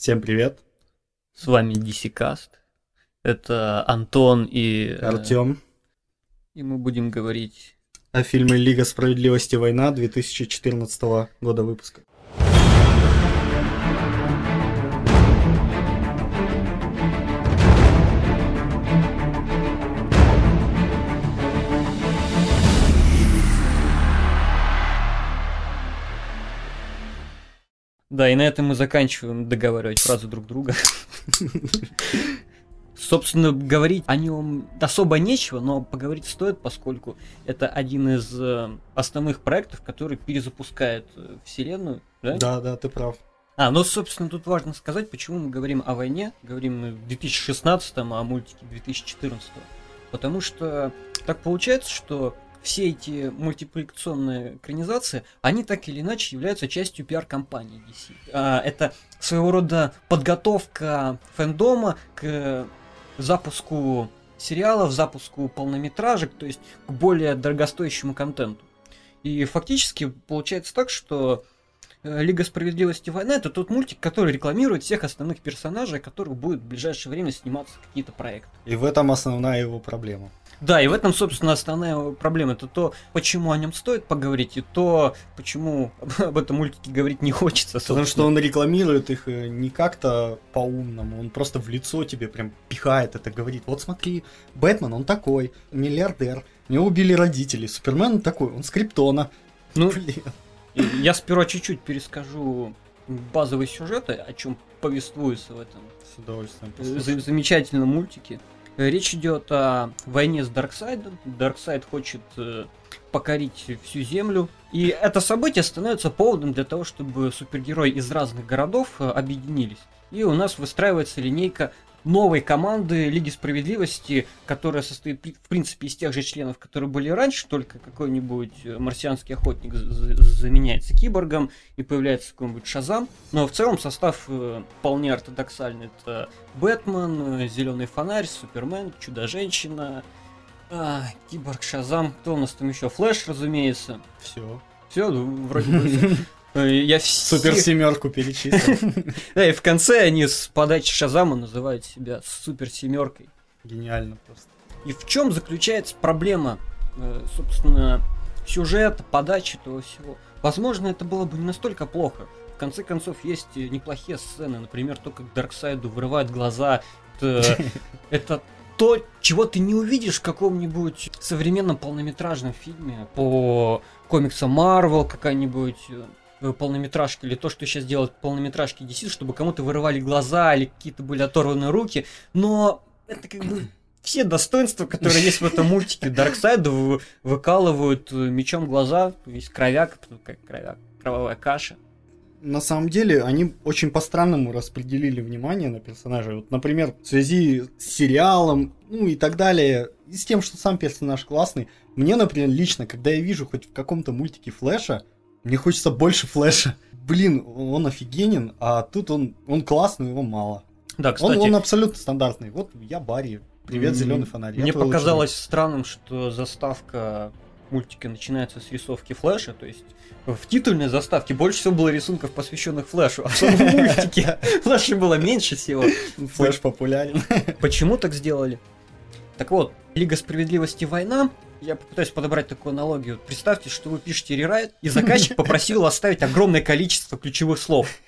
Всем привет. С вами DC Cast. Это Антон и... э, Артем. И мы будем говорить... О фильме Лига справедливости война 2014 года выпуска. Да, и на этом мы заканчиваем договаривать фразы друг друга. Собственно, говорить о нем особо нечего, но поговорить стоит, поскольку это один из э, основных проектов, который перезапускает э, вселенную. Да? Да, да, ты прав. А, ну, собственно, тут важно сказать, почему мы говорим о войне, говорим мы в 2016, а о мультике 2014. Потому что так получается, что все эти мультипликационные экранизации, они так или иначе являются частью пиар-компании DC. А, это своего рода подготовка фэндома к запуску сериалов, запуску полнометражек, то есть к более дорогостоящему контенту. И фактически получается так, что э, Лига справедливости война это тот мультик, который рекламирует всех основных персонажей, которых будет в ближайшее время сниматься какие-то проекты. И в этом основная его проблема. Да, и в этом, собственно, основная проблема. Это то, почему о нем стоит поговорить, и то, почему об этом мультике говорить не хочется. Потому что он рекламирует их э, не как-то по-умному, он просто в лицо тебе прям пихает это, говорит, вот смотри, Бэтмен, он такой, миллиардер, него убили родителей, Супермен такой, он с Криптона. Ну, Блин. Я сперва чуть-чуть перескажу базовый сюжет, о чем повествуется в этом С удовольствием. э, послушаю. за- замечательном мультике. Э, Речь идет о войне с Дарксайдом. Дарксайд хочет э, покорить всю Землю. И это событие становится поводом для того, чтобы супергерои из разных городов э, объединились. И у нас выстраивается линейка новой команды Лиги Справедливости, которая состоит, в принципе, из тех же членов, которые были раньше, только какой-нибудь э, марсианский охотник заменяется киборгом, и появляется какой-нибудь Шазам. Но в целом состав э, вполне ортодоксальный. Это Бэтмен, Зеленый фонарь, Супермен, Чудо-женщина, а, Киборг, Шазам, кто у нас там еще? Флэш, разумеется. Все. Все, вроде бы. Э, Я все... Супер семерку перечислил. Да, и в конце они с подачи Шазама называют себя супер семеркой. Гениально просто. И в чем заключается проблема, э, собственно, сюжета, подачи этого всего? Возможно, это было бы не настолько плохо. В конце концов, есть э, неплохие сцены. Например, то, как Дарксайду вырывают глаза. Это, то, чего ты не увидишь в каком-нибудь современном полнометражном фильме по комиксам Marvel, какая-нибудь э, полнометражка, или то, что сейчас делают полнометражки DC, чтобы кому-то вырывали глаза, или какие-то были оторваны руки. Но это как бы все достоинства, которые есть в этом мультике. Дарксайду вы- выкалывают э, мечом глаза, весь кровяк, кровяк, кровавая каша. На самом деле, они очень по-странному распределили внимание на персонажей. Вот, например, в связи с сериалом, ну и так далее, и с тем, что сам персонаж классный. Мне, например, лично, когда я вижу хоть в каком-то мультике Флэша, мне хочется больше Флэша. Блин, он офигенен, а тут он, он классный, его мало. Да, Он, кстати, он абсолютно стандартный. Вот я Барри. Привет, зеленый фонарь. Мне твой лучший показалось странным, что заставка мультика начинается с рисовки Флэша, то есть в титульной заставке больше всего было рисунков, посвященных Флэшу, а в самом мультике Флэша было меньше всего. Флэш популярен. Почему так сделали? Так вот, Лига Справедливости Война, я попытаюсь подобрать такую аналогию. Представьте, что вы пишете рерайт, и заказчик попросил оставить огромное количество ключевых слов.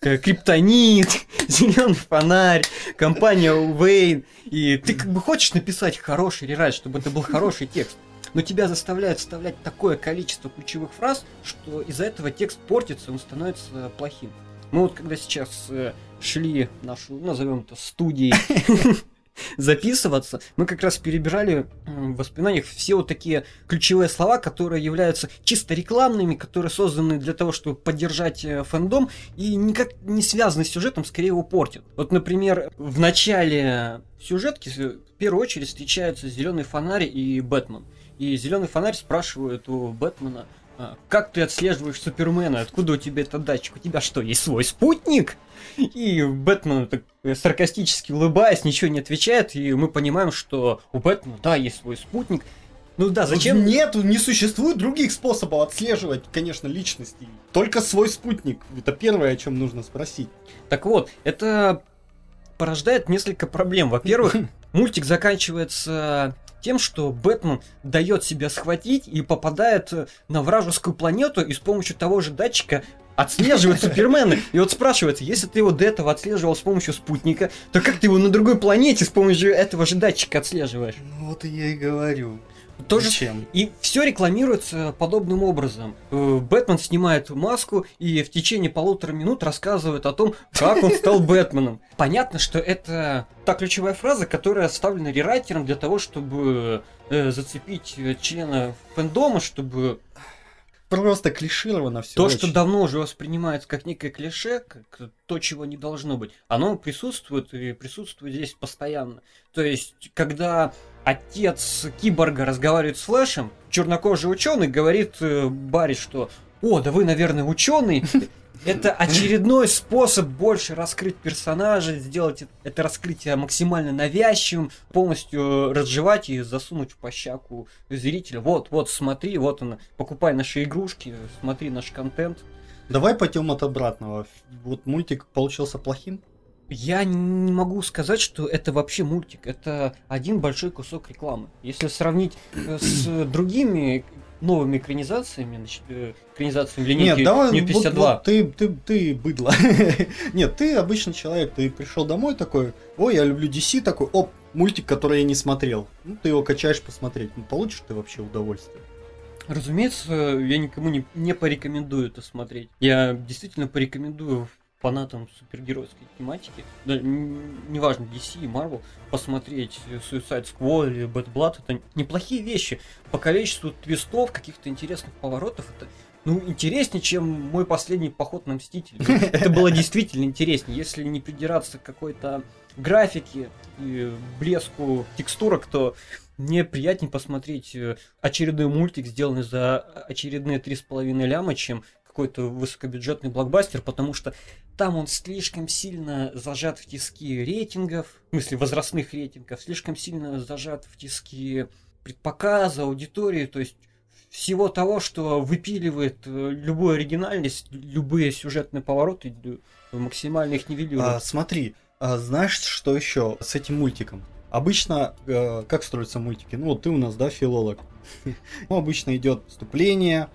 Э, Криптонит, зеленый фонарь, компания Уэйн. И ты как бы хочешь написать хороший рерайт, чтобы это был хороший текст. Но тебя заставляют вставлять такое количество ключевых фраз, что из-за этого текст портится, он становится плохим. Мы вот когда сейчас э, шли нашу, назовем это, студии записываться, мы как раз перебирали в воспоминаниях все вот такие ключевые слова, которые являются чисто рекламными, которые созданы для того, чтобы поддержать э, фэндом и никак не связаны с сюжетом, скорее его портят. Вот, например, в начале сюжетки в первую очередь встречаются зеленый фонарь и Бэтмен. И зеленый фонарь спрашивает у Бэтмена, «А, как ты отслеживаешь Супермена? Откуда у тебя этот датчик? У тебя что, есть свой спутник? И Бэтмен так э, саркастически улыбаясь, ничего не отвечает, и мы понимаем, что у Бэтмена, да, есть свой спутник. Ну да, зачем? Нету, не существует других способов отслеживать, конечно, личности. Только свой спутник. Это первое, о чем нужно спросить. Так вот, это порождает несколько проблем. Во-первых, мультик заканчивается тем, что Бэтмен дает себя схватить и попадает на вражескую планету и с помощью того же датчика отслеживает Супермена. И вот спрашивается, если ты его до этого отслеживал с помощью спутника, то как ты его на другой планете с помощью этого же датчика отслеживаешь? Ну вот и я и говорю. Тоже Зачем? И все рекламируется подобным образом. Э, Бэтмен снимает маску и в течение полутора минут рассказывает о том, как он стал Бэтменом. Понятно, что это та ключевая фраза, которая оставлена рерайтером для того, чтобы э, зацепить э, члена фэндома, чтобы просто клишировано все. То, очень. что давно уже воспринимается как некое клише, как то, чего не должно быть, оно присутствует и присутствует здесь постоянно. То есть, когда отец киборга разговаривает с Флэшем, чернокожий ученый говорит э, Барри, что «О, да вы, наверное, ученый, это очередной способ больше раскрыть персонажа, сделать это раскрытие максимально навязчивым, полностью разжевать и засунуть в пощаку зрителя. Вот, вот, смотри, вот он, покупай наши игрушки, смотри наш контент. Давай пойдем от обратного. Вот мультик получился плохим? Я не могу сказать, что это вообще мультик. Это один большой кусок рекламы. Если сравнить э, с другими новыми экранизациями, значит, э, экранизациями линейки Нет, давай, New 52. Вот, вот, ты, ты, ты быдло. Нет, ты обычный человек, ты пришел домой такой, ой, я люблю DC, такой, оп, мультик, который я не смотрел. Ну, ты его качаешь посмотреть. Ну, получишь ты вообще удовольствие. Разумеется, я никому не, не порекомендую это смотреть. Я действительно порекомендую фанатам супергеройской тематики, да, неважно, DC и Marvel, посмотреть Suicide Squad или Bad Blood, это неплохие вещи. По количеству твистов, каких-то интересных поворотов, это ну, интереснее, чем мой последний поход на Мстителей. Это было действительно интереснее. Если не придираться к какой-то графике и блеску текстурок, то мне приятнее посмотреть э, очередной мультик, сделанный за очередные три с половиной ляма, чем какой-то высокобюджетный блокбастер, потому что там он слишком сильно зажат в тиски рейтингов, в смысле возрастных рейтингов, слишком сильно зажат в тиски предпоказа, аудитории, то есть всего того, что выпиливает э, любую оригинальность, любые сюжетные повороты, максимально их нивелирует. А, смотри, а знаешь, что еще с этим мультиком? Обычно, э, как строятся мультики? Ну, вот ты у нас, да, филолог. Ну, обычно идет вступление,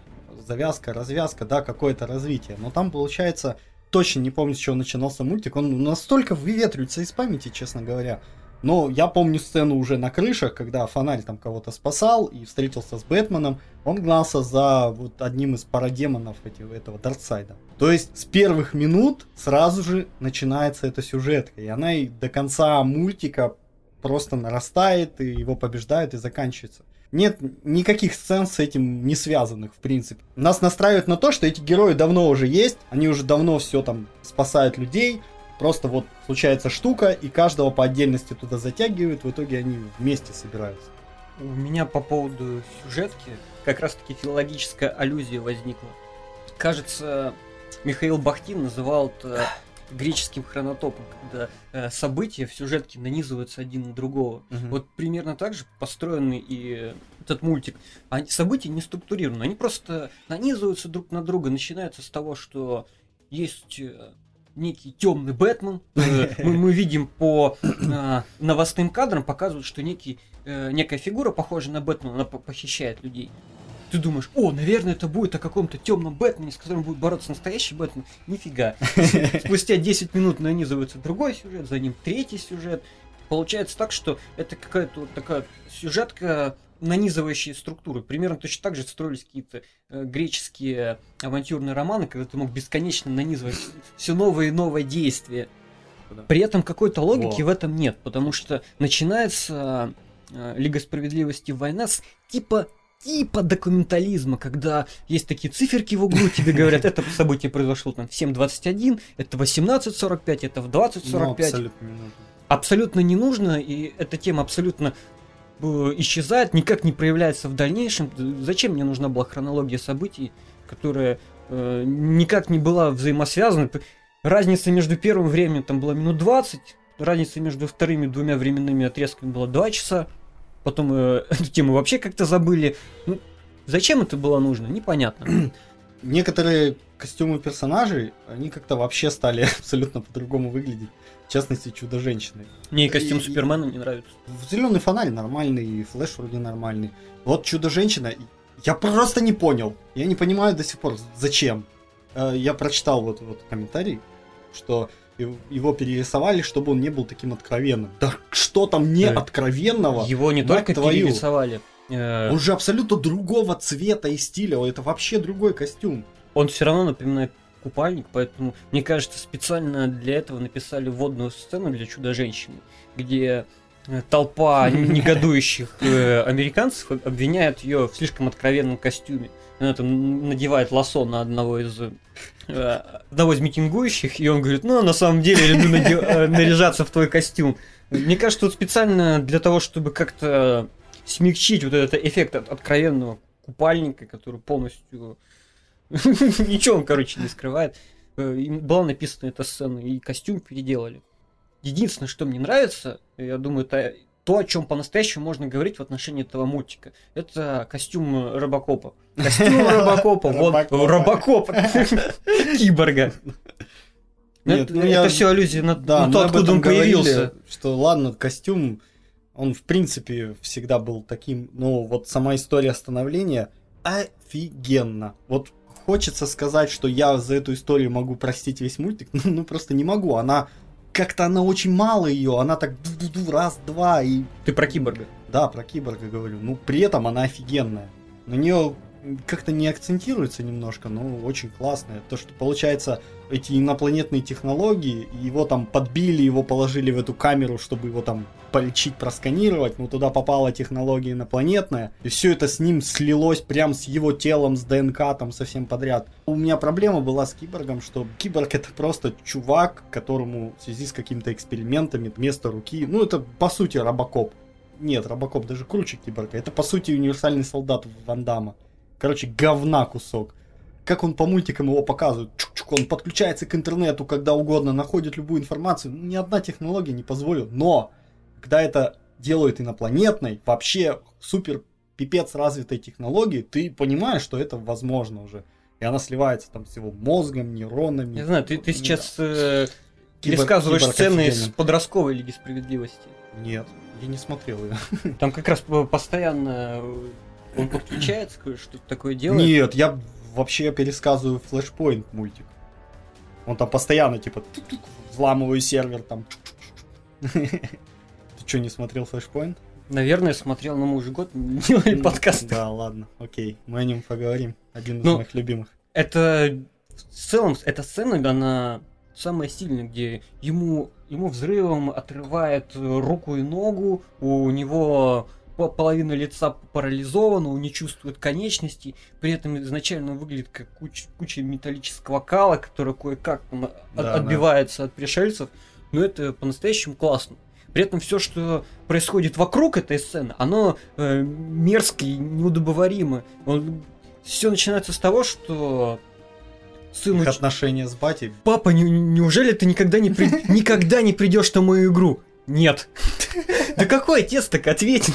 завязка, развязка, да, какое-то развитие. Но там получается, точно не помню, с чего начинался мультик, он настолько выветривается из памяти, честно говоря. Но я помню сцену уже на крышах, когда фонарь там кого-то спасал и встретился с Бэтменом. Он гнался за вот одним из парадемонов этого, этого Дарксайда. То есть с первых минут сразу же начинается эта сюжетка. И она и до конца мультика просто нарастает, и его побеждает и заканчивается нет никаких сцен с этим не связанных, в принципе. Нас настраивают на то, что эти герои давно уже есть, они уже давно все там спасают людей, просто вот случается штука, и каждого по отдельности туда затягивают, в итоге они вместе собираются. У меня по поводу сюжетки как раз-таки филологическая аллюзия возникла. Кажется, Михаил Бахтин называл это греческим хронотопом, когда э, события в сюжетке нанизываются один на другого. Угу. Вот примерно так же построен и этот мультик. Они, события не структурированы, они просто нанизываются друг на друга. Начинается с того, что есть э, некий темный Бэтмен. Э, мы, мы видим по э, новостным кадрам, показывают, что некий, э, некая фигура, похожая на Бэтмена, она похищает людей ты думаешь, о, наверное, это будет о каком-то темном Бэтмене, с которым будет бороться настоящий Бэтмен. Нифига. Спустя 10 минут нанизывается другой сюжет, за ним третий сюжет. Получается так, что это какая-то вот такая сюжетка, нанизывающие структуры. Примерно точно так же строились какие-то э, греческие авантюрные романы, когда ты мог бесконечно нанизывать все новые и новые действия. При этом какой-то логики Во. в этом нет, потому что начинается э, Лига справедливости война с типа типа документализма, когда есть такие циферки в углу, тебе говорят, это событие произошло там в 7.21, это 18.45, это в 20.45. Ну, абсолютно не нужно. Абсолютно не нужно, и эта тема абсолютно э, исчезает, никак не проявляется в дальнейшем. Зачем мне нужна была хронология событий, которая э, никак не была взаимосвязана? Разница между первым временем там была минут 20, разница между вторыми двумя временными отрезками была 2 часа. Потом э, эту тему вообще как-то забыли. Ну, зачем это было нужно, непонятно. Некоторые костюмы персонажей, они как-то вообще стали абсолютно по-другому выглядеть. В частности, Чудо-женщины. Мне и костюм И- Супермена не нравится. Зеленый фонарь нормальный, и флэш вроде нормальный. Вот Чудо-женщина, я просто не понял. Я не понимаю до сих пор, зачем. Э, Я прочитал вот, вот комментарий, что его перерисовали, чтобы он не был таким откровенным. Да что там не откровенного? Его не только твою. перерисовали. э, Он же абсолютно другого цвета и стиля, это вообще другой костюм. он все равно напоминает купальник, поэтому, мне кажется, специально для этого написали водную сцену для Чудо-женщины, где э, толпа негодующих э, американцев обвиняет ее в слишком откровенном костюме. Она там надевает лосо на одного из одного из митингующих, и он говорит, ну, на самом деле, я люблю э, наряжаться в твой костюм. Мне кажется, вот специально для того, чтобы как-то смягчить вот этот эффект от откровенного купальника, который полностью ничего он, короче, не скрывает. Э, Была написана эта сцена, и костюм переделали. Единственное, что мне нравится, я думаю, это то, о чем по-настоящему можно говорить в отношении этого мультика. Это костюм Робокопа. Костюм Робокопа, вот. Робокоп. Киборга. Ну, Нет, это, ну я- все аллюзия на, Да, на то, откуда он появился. говорили, что ладно, костюм, он в принципе всегда был таким, но вот сама история становления офигенно. Вот хочется сказать, что я за эту историю могу простить весь мультик, ну, ну, просто не могу. Она как-то она очень мало ее, она так ду-ду-ду, раз, два и Ты про киборга. да, про киборга говорю. Ну, при этом она офигенная. На нее как-то не акцентируется немножко, но очень классная. То, что получается эти инопланетные технологии, его там подбили, его положили в эту камеру, чтобы его там полечить, просканировать, но туда попала технология инопланетная, и все это с ним слилось прям с его телом, с ДНК там совсем подряд. У меня проблема была с киборгом, что киборг это просто чувак, которому в связи с какими-то экспериментами вместо руки, ну это по сути робокоп. Нет, Робокоп даже круче киборга. Это по сути универсальный солдат Ван Дамма. Короче, говна кусок. Как он по мультикам его показывают. Чук-чук, он подключается к интернету когда угодно, находит любую информацию. Ни одна технология не позволит. Но, когда это делают инопланетной, вообще супер пипец развитой технологии, ты понимаешь, что это возможно уже. И она сливается там с его мозгом, нейронами. Не знаю, ты, ты Ну, сейчас э, пересказываешь сцены из подростковой Лиги Справедливости. Нет, я не смотрел ее. Там как раз по- постоянно э, он подключается, что-то такое делает. Нет, я вообще пересказываю Flashpoint мультик. Он там постоянно типа взламываю сервер там. Ты что, не смотрел Flashpoint? Наверное, смотрел, но мы уже год делали Ну, подкаст. Да, ладно, окей, мы о нем поговорим. Один из Ну, моих любимых. Это в целом, эта сцена, она самая сильная, где ему, ему взрывом отрывает руку и ногу, у него половина лица парализована, он не чувствует конечностей, при этом изначально выглядит как куч- куча металлического кала, который кое-как там от- Да, да. отбивается от пришельцев, но это по-настоящему классно. При этом все, что происходит вокруг этой сцены, оно э, мерзко и неудобоваримо. Все начинается с того, что сыну Их отношения с батей. Папа, не- неужели ты никогда не, при- никогда не придешь на мою игру? Нет. Да какой отец так ответит?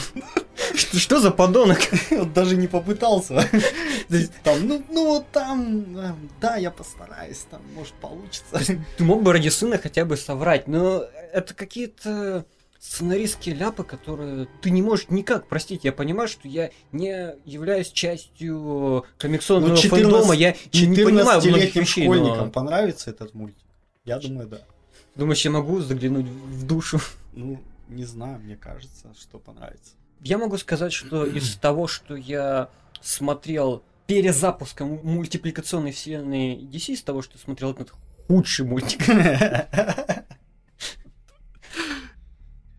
Что, что за подонок? Он даже не попытался. Там, ну, ну, там, э, да, я постараюсь, там, может, получится. Ты мог бы ради сына хотя бы соврать, но это какие-то сценаристские ляпы, которые ты не можешь никак простить. Я понимаю, что я не являюсь частью комиксонного Ну, 14 фандома, я не понимаю многих 14-летним вещей, школьникам но... понравится этот мультик? Я думаю, да. Думаешь, я могу заглянуть в душу? Ну, не знаю, мне кажется, что понравится. Я могу сказать, что из того, что я смотрел перезапуском мультипликационной вселенной DC, из того, что смотрел, это худший мультик.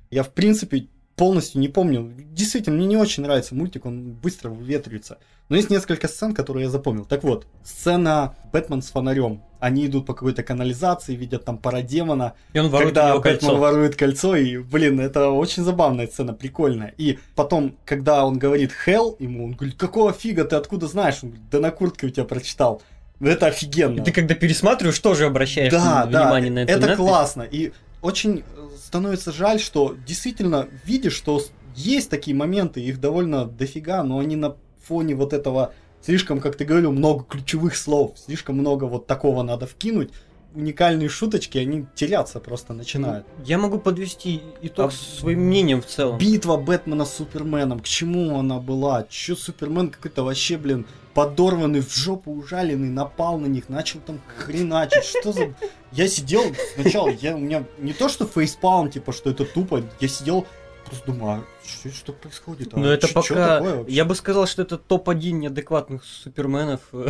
Я, в принципе, полностью не помню. Действительно, мне не очень нравится мультик, он быстро выветривается. Но есть несколько сцен, которые я запомнил. Так вот, сцена Бэтмен с фонарем. Они идут по какой-то канализации, видят там парадемона. И он ворует когда Бэтмен кольцо. ворует кольцо, и, блин, это очень забавная сцена, прикольная. И потом, когда он говорит Хелл ему, он говорит, какого фига, ты откуда знаешь? Он говорит, да на куртке у тебя прочитал. Это офигенно. И ты когда пересматриваешь, тоже обращаешь Да, да, внимание на эту это надпись. классно. И очень э, становится жаль, что действительно видишь, что есть такие моменты, их довольно дофига, но они на фоне вот этого слишком, как ты говорил, много ключевых слов, слишком много вот такого надо вкинуть, уникальные шуточки, они теряться просто начинают. Я могу подвести итог А своим мнением в целом. Битва Бэтмена с Суперменом, к чему она была? Чё Супермен какой-то вообще, блин, подорванный, в жопу ужаленный, напал на них, начал там хреначить, что за... Я сидел сначала, я, у меня не то что фейспалм, типа, что это тупо, я сидел, просто думаю, а что, что происходит? А Но это пока... такое вообще? Я бы сказал, что это топ-1 неадекватных суперменов. Ну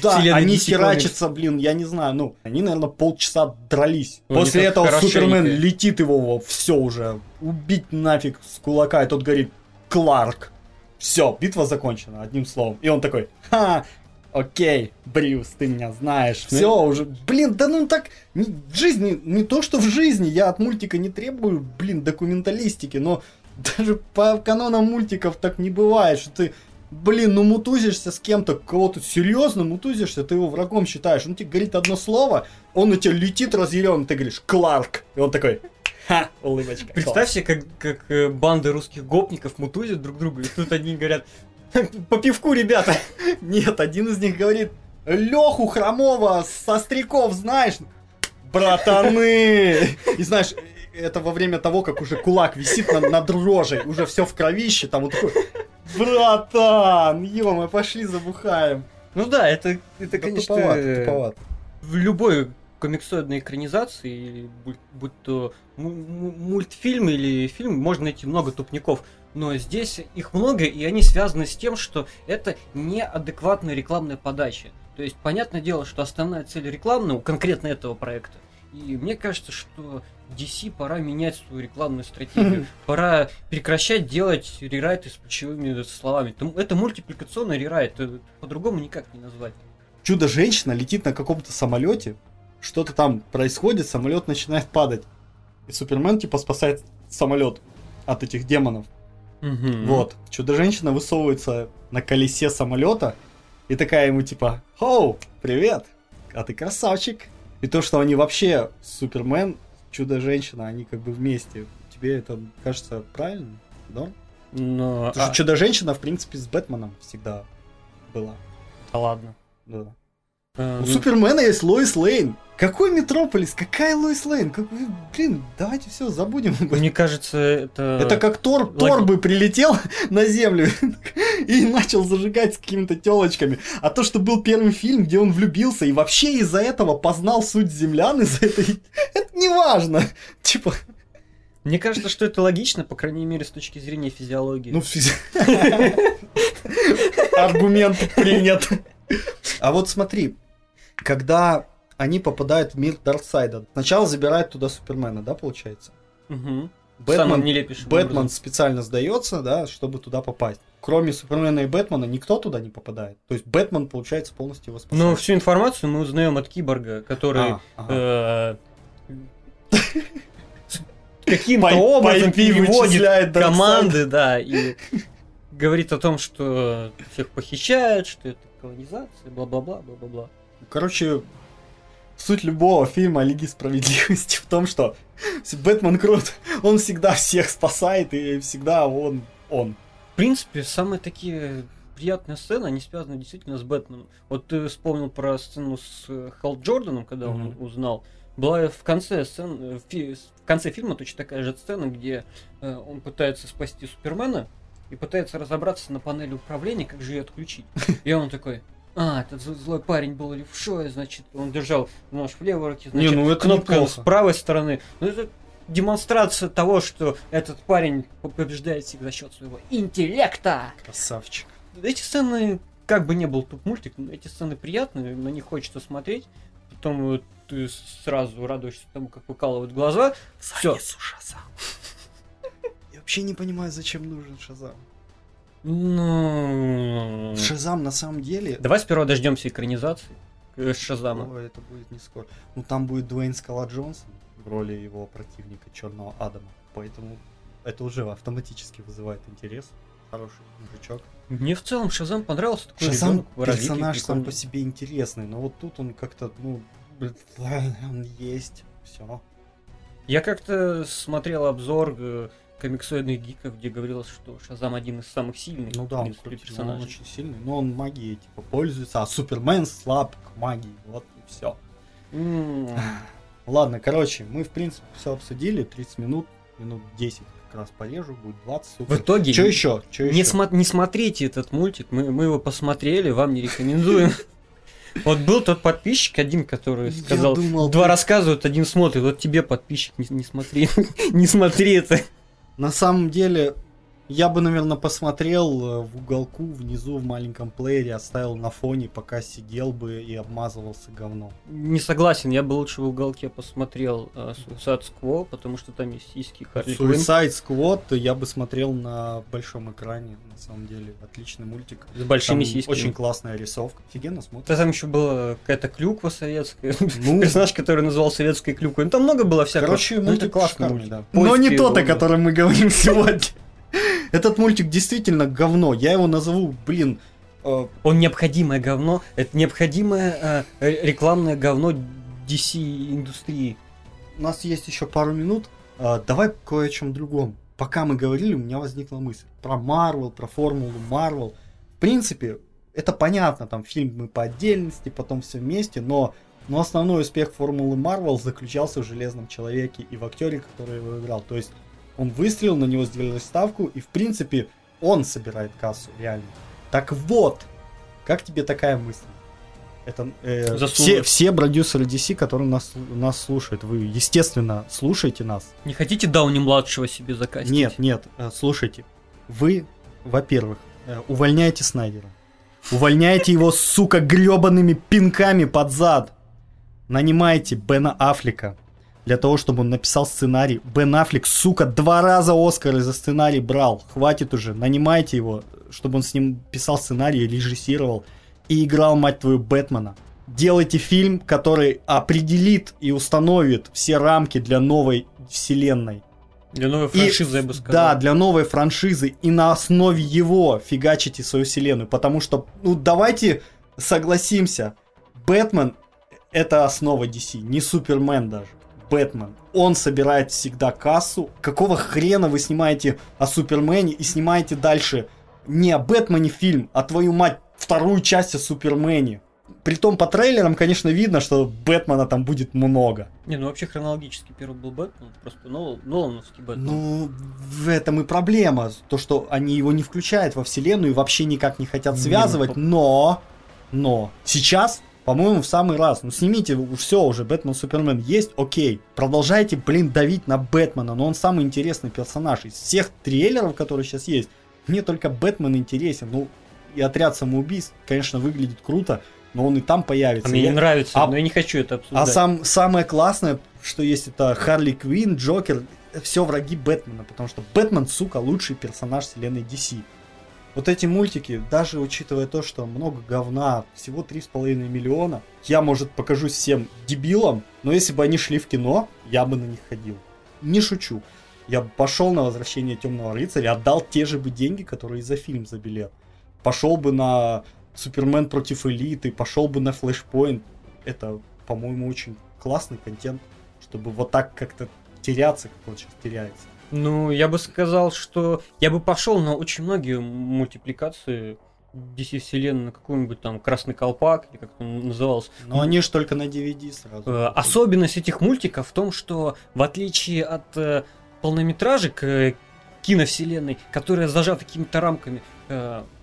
да, они херачатся, блин, я не знаю, ну, они, наверное, полчаса дрались. Ну, После этого хорошенько. Супермен летит его во все уже, убить нафиг с кулака, и тот говорит, Кларк. Все, битва закончена, одним словом. И он такой, ха, окей, Брюс, ты меня знаешь. Ну, Все уже, блин, да ну так, не- в жизни, не то что в жизни, я от мультика не требую, блин, документалистики, но даже по канонам мультиков так не бывает, что ты Блин, ну мутузишься с кем-то, кого-то серьезно мутузишься, ты его врагом считаешь. Он тебе говорит одно слово, он у тебя летит разъярен, ты говоришь Кларк. И он такой, ха, улыбочка. Представь себе, как, как э, банды русских гопников мутузят друг друга, и тут одни говорят, по пивку, ребята. Нет, один из них говорит, Леху Хромова со стреков знаешь? Братаны! И знаешь, это во время того, как уже кулак висит над, над рожей, уже все в кровище, там вот такой, братан, ё пошли забухаем. Ну да, это, это Да конечно, туповато, туповато. в любой комиксоидной экранизации, будь, будь то му- му- мультфильм или фильм, можно найти много тупников. Но здесь их много, и они связаны с тем, что это неадекватная рекламная подача. То есть, понятное дело, что основная цель рекламная у конкретно этого проекта. И мне кажется, что DC пора менять свою рекламную стратегию. Пора прекращать делать рерайты с ключевыми словами. Это- Это мультипликационный рерайт, э, по-другому никак не назвать. Чудо-женщина летит на каком-то самолете, что-то там происходит, самолет начинает падать. И Супермен типа спасает самолет от этих демонов. Вот. Чудо-женщина высовывается на колесе самолета и такая ему типа, «Хоу, привет, а ты красавчик». И то, что они вообще, Супермен, Чудо-женщина, они как бы вместе. Тебе это кажется правильно? Да? Но... Потому что а, Чудо-женщина, в принципе, с Бэтменом всегда была. да ладно. Да. Э, У ну, Супермена есть Лоис Лейн. Какой Метрополис? Какая Лоис Лейн? Как блин, давайте все забудем. этом. Мне кажется, это... Это как Тор, логи- Тор бы прилетел на Землю и начал зажигать с какими-то телочками. А то, что был первый фильм, где он влюбился и вообще из-за этого познал суть землян, из-за этой... Это не важно. Типа, Мне кажется, что это логично, по крайней мере, с точки зрения физиологии. ну, физи- аргумент принят. А вот смотри, когда они попадают в мир Дарксайда, сначала забирают туда Супермена, да, получается? Мгм. Бэтмен, Бэтмен образом. специально сдается, да, чтобы туда попасть. Кроме Супермена и Бэтмена никто туда не попадает. То есть Бэтмен, получается, полностью его спасает. Но всю информацию мы узнаем от Киборга, который А, ага. э, с- каким-то образом переводит команды, да, и говорит о том, что всех похищают, что это колонизация, бла-бла-бла, бла-бла-бла. Короче, суть любого фильма о Лиге Справедливости в том, что Бэтмен крут, он всегда всех спасает и всегда он он. В принципе, самые такие приятные сцены, они связаны действительно с Бэтменом. Вот ты вспомнил про сцену с э, Хал Джорданом, когда он Мгм. узнал. Была в конце сцен, э, в конце фильма точно такая же сцена, где э, он пытается спасти Супермена и пытается разобраться на панели управления, как же ее отключить. И он такой, а, этот зл- злой парень был левшой, значит, он держал нож в левой руке, значит, ну это кнопка неплохо. с правой стороны. Ну, это демонстрация того, что этот парень побеждает всех за счет своего интеллекта. Красавчик. Эти сцены, как бы не был туп мультик, но эти сцены приятные, на них хочется смотреть. Потом вот ты сразу радуешься тому, как выкалывают глаза. Занесу Шазам. Я вообще не понимаю, зачем нужен Шазам. Ну... Шазам на самом деле... Давай сперва дождемся экранизации э, Шазама. Ой, это будет не скоро. Ну там будет Дуэйн Скала Джонсон в роли его противника Черного Адама. Поэтому это уже автоматически вызывает интерес. Хороший мужичок. Мне в целом Шазам понравился. Такой Шазам ребенок, персонаж сам по себе интересный, но вот тут он как-то, ну, он есть, все. Я как-то смотрел обзор э, комиксоидных гиков, где говорилось, что Шазам один из самых сильных Ну да, в он, принципе, крутит, он персонажей. очень сильный, но он магией типа пользуется, а Супермен слаб к магии, вот и все. М, Ладно, короче, мы в принципе все обсудили, 30 минут, минут 10 как раз порежу, будет 20, В супер. итоге Что еще? Что не, еще? сма- не смотрите этот мультик, мы, мы его посмотрели, вам не рекомендуем. Вот был тот подписчик один, который сказал, думал, два ты- рассказывают, один смотрит, вот тебе подписчик, не, не смотри, не смотри это. На самом деле, я бы, наверное, посмотрел э, в уголку внизу в маленьком плеере, оставил на фоне, пока сидел бы и обмазывался говном. Не согласен, я бы лучше в уголке посмотрел э, Suicide Squad, потому что там есть сиськи Харли. Suicide Squad я бы смотрел на большом экране, на самом деле. Отличный мультик. С большими Там сиськами. Очень классная рисовка. Офигенно Да смотрится. там еще была какая-то клюква советская. Ну, Персонаж, который называл советской клюквой. Ну там много было всякого. Короче, Ну, мультик классный да. Но не тот, о котором мы говорим сегодня. Этот мультик действительно говно. Я его назову, блин, э, Он необходимое говно. Это необходимое э, ре- рекламное говно DC индустрии. у нас есть еще пару минут. А, давай кое о чем другом. Пока мы говорили, у меня возникла мысль про Марвел, про формулу Марвел. В принципе, это понятно, там фильмы по отдельности, потом все вместе, но, но основной успех формулы Марвел заключался в Железном Человеке и в актере, который его играл. То есть он выстрелил, на него сделали ставку, и в принципе он собирает кассу, реально. Так вот, как тебе такая мысль? Это э, все, все продюсеры DC, которые нас, нас слушают, вы, естественно, слушаете нас. Не хотите Дауни младшего себе закастить? Нет, нет, э, слушайте. Вы, во-первых, э, увольняете Снайдера. Увольняете его, сука, гребаными пинками под зад. Нанимаете Бена Аффлека для того, чтобы он написал сценарий. Бен Аффлек, сука, два раза Оскары за сценарий брал. Хватит уже. Нанимайте его, чтобы он с ним писал сценарий, режиссировал и играл, мать твою, Бэтмена. Делайте фильм, который определит и установит все рамки для новой вселенной. Для новой И- франшизы, я бы сказал. Да, для новой франшизы. И на основе его фигачите свою вселенную. Потому что, ну, давайте согласимся. Бэтмен это основа DC, не Супермен даже. Бэтмен. Он собирает всегда кассу. Какого хрена вы снимаете о Супермене и снимаете дальше не о Бэтмене фильм, а твою мать вторую часть о Супермене? Притом по трейлерам, конечно, видно, что Бэтмена там будет много. Не, ну вообще хронологически первый был Бэтмен, просто Нол- Нолановский Бэтмен. Ну, в этом и проблема. То, что они его не включают во вселенную и вообще никак не хотят Не, связывать. ну, Но, но, сейчас, по-моему, в самый раз. Ну, снимите все уже, Бэтмен, Супермен есть, окей. Продолжайте, блин, давить на Бэтмена, но он самый интересный персонаж. Из всех трейлеров, которые сейчас есть, мне только Бэтмен интересен. Ну, и отряд самоубийств, конечно, выглядит круто, но он и там а появится. мне Я- не нравится, а- но я не хочу это а обсуждать. сам, самое классное, что есть, это Харли Квин, Джокер, все враги Бэтмена, потому что Бэтмен, сука, лучший персонаж вселенной DC. Вот эти мультики, даже учитывая то, что много говна, всего 3,5 миллиона, я, может, покажусь всем дебилом, но если бы они шли в кино, я бы на них ходил. Не шучу. Я бы пошел на возвращение Темного рыцаря, отдал те же бы деньги, которые за фильм за билет. Пошел бы на Супермен против элиты, пошел бы на Флэшпоинт. Это, по-моему, очень классный контент, чтобы вот так как-то теряться, как он сейчас теряется. Ну, я бы сказал, что я бы пошел на очень многие мультипликации DC вселенной на какой-нибудь там Красный Колпак, или как он назывался. Но они же только на DVD сразу. Э, Особенность этих мультиков в том, что в отличие от э, полнометражек э, киновселенной, которая зажата какими-то рамками,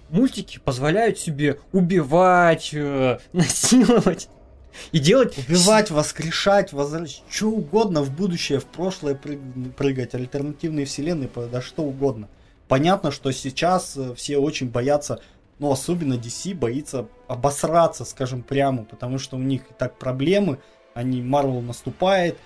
мультики позволяют себе убивать, насиловать и делать... Убивать, воскрешать, возвращать, что угодно в будущее, в прошлое прыг- прыгать, альтернативные вселенные, да что угодно. Понятно, что сейчас э, все очень боятся, ну особенно DC боится обосраться, скажем прямо, потому что у них и так проблемы, они Marvel наступает,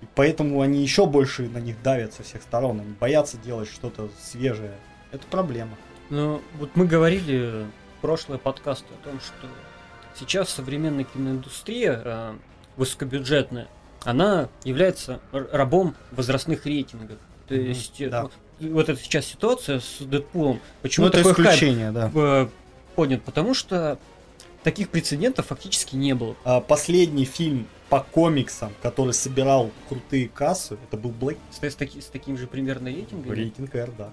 и поэтому они еще больше на них давят со всех сторон, они боятся делать что-то свежее. Это проблема. Ну, вот мы говорили в прошлый подкаст о том, что сейчас современная киноиндустрия э, высокобюджетная, она является рабом возрастных рейтингов. То Мгм, есть э, да. вот, вот эта сейчас ситуация с Дэдпулом, почему ну это такой хайп исключение, да. э, поднят? Потому что таких прецедентов фактически не было. А, последний фильм по комиксам, который собирал крутые кассы, это был Блэк. С, с, таки- с таким же примерно рейтингом. Рейтинг R, да.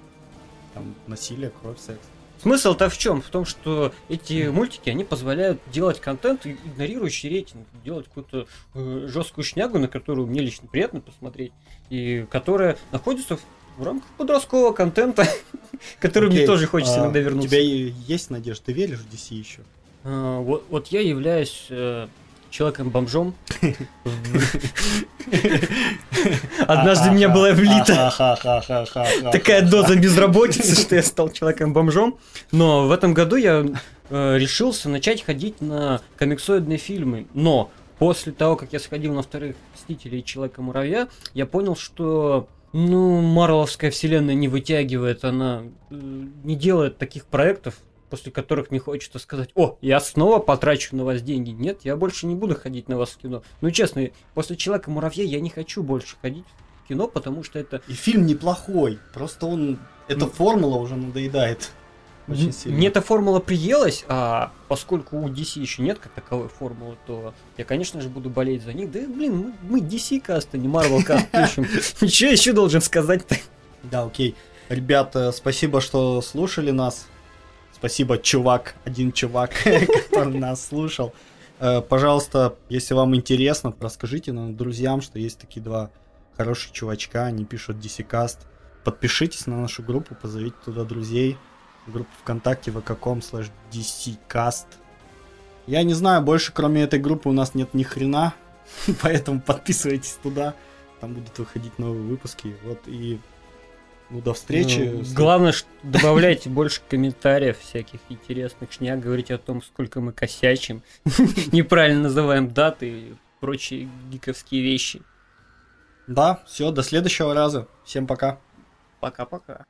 Там насилие, кровь, секс. Смысл-то в чем? В том, что эти мультики, они позволяют делать контент, игнорирующий рейтинг, делать какую-то э, жесткую шнягу, на которую мне лично приятно посмотреть, и которая находится в, в рамках подросткового контента, который мне тоже хочется а, иногда У вернуться. тебя и есть надежда? Ты веришь в DC еще? А, вот, вот я являюсь э, человеком-бомжом. Однажды меня была влита такая доза безработицы, что я стал человеком-бомжом. Но в этом году я э, решился начать ходить на комиксоидные фильмы. Но после того, как я сходил на вторых Мстителей и Человека-муравья, я понял, что ну, Марвеловская вселенная не вытягивает, она э, не делает таких проектов, после которых мне хочется сказать, о, я снова потрачу на вас деньги. Нет, я больше не буду ходить на вас в кино. Ну, честно, после Человека-муравья я не хочу больше ходить в кино, потому что это И фильм неплохой, просто он... Эта Ну. формула уже надоедает. Очень сильно. Мне эта формула приелась, а поскольку у DC еще нет как таковой формулы, то я, конечно же, буду болеть за них. Да, блин, мы, мы DC каст, а не Marvel каст пишем. Ничего еще должен сказать-то. Да, окей. Ребята, спасибо, что слушали нас. Спасибо, чувак, один чувак, который нас слушал. Э, Пожалуйста, если вам интересно, расскажите нам друзьям, что есть такие два хороших чувачка, они пишут DC Cast. Подпишитесь на нашу группу, позовите туда друзей. Группа ВКонтакте vk.com slash DCCast. Я не знаю, больше кроме этой группы у нас нет ни хрена, поэтому подписывайтесь туда. Там будут выходить новые выпуски. Вот и ну, до встречи. Ну, Главное, что добавляйте больше комментариев всяких интересных шняк, говорите о том, сколько мы косячим, неправильно называем даты и прочие гиковские вещи. Да, все, до следующего раза. Всем пока. Пока-пока.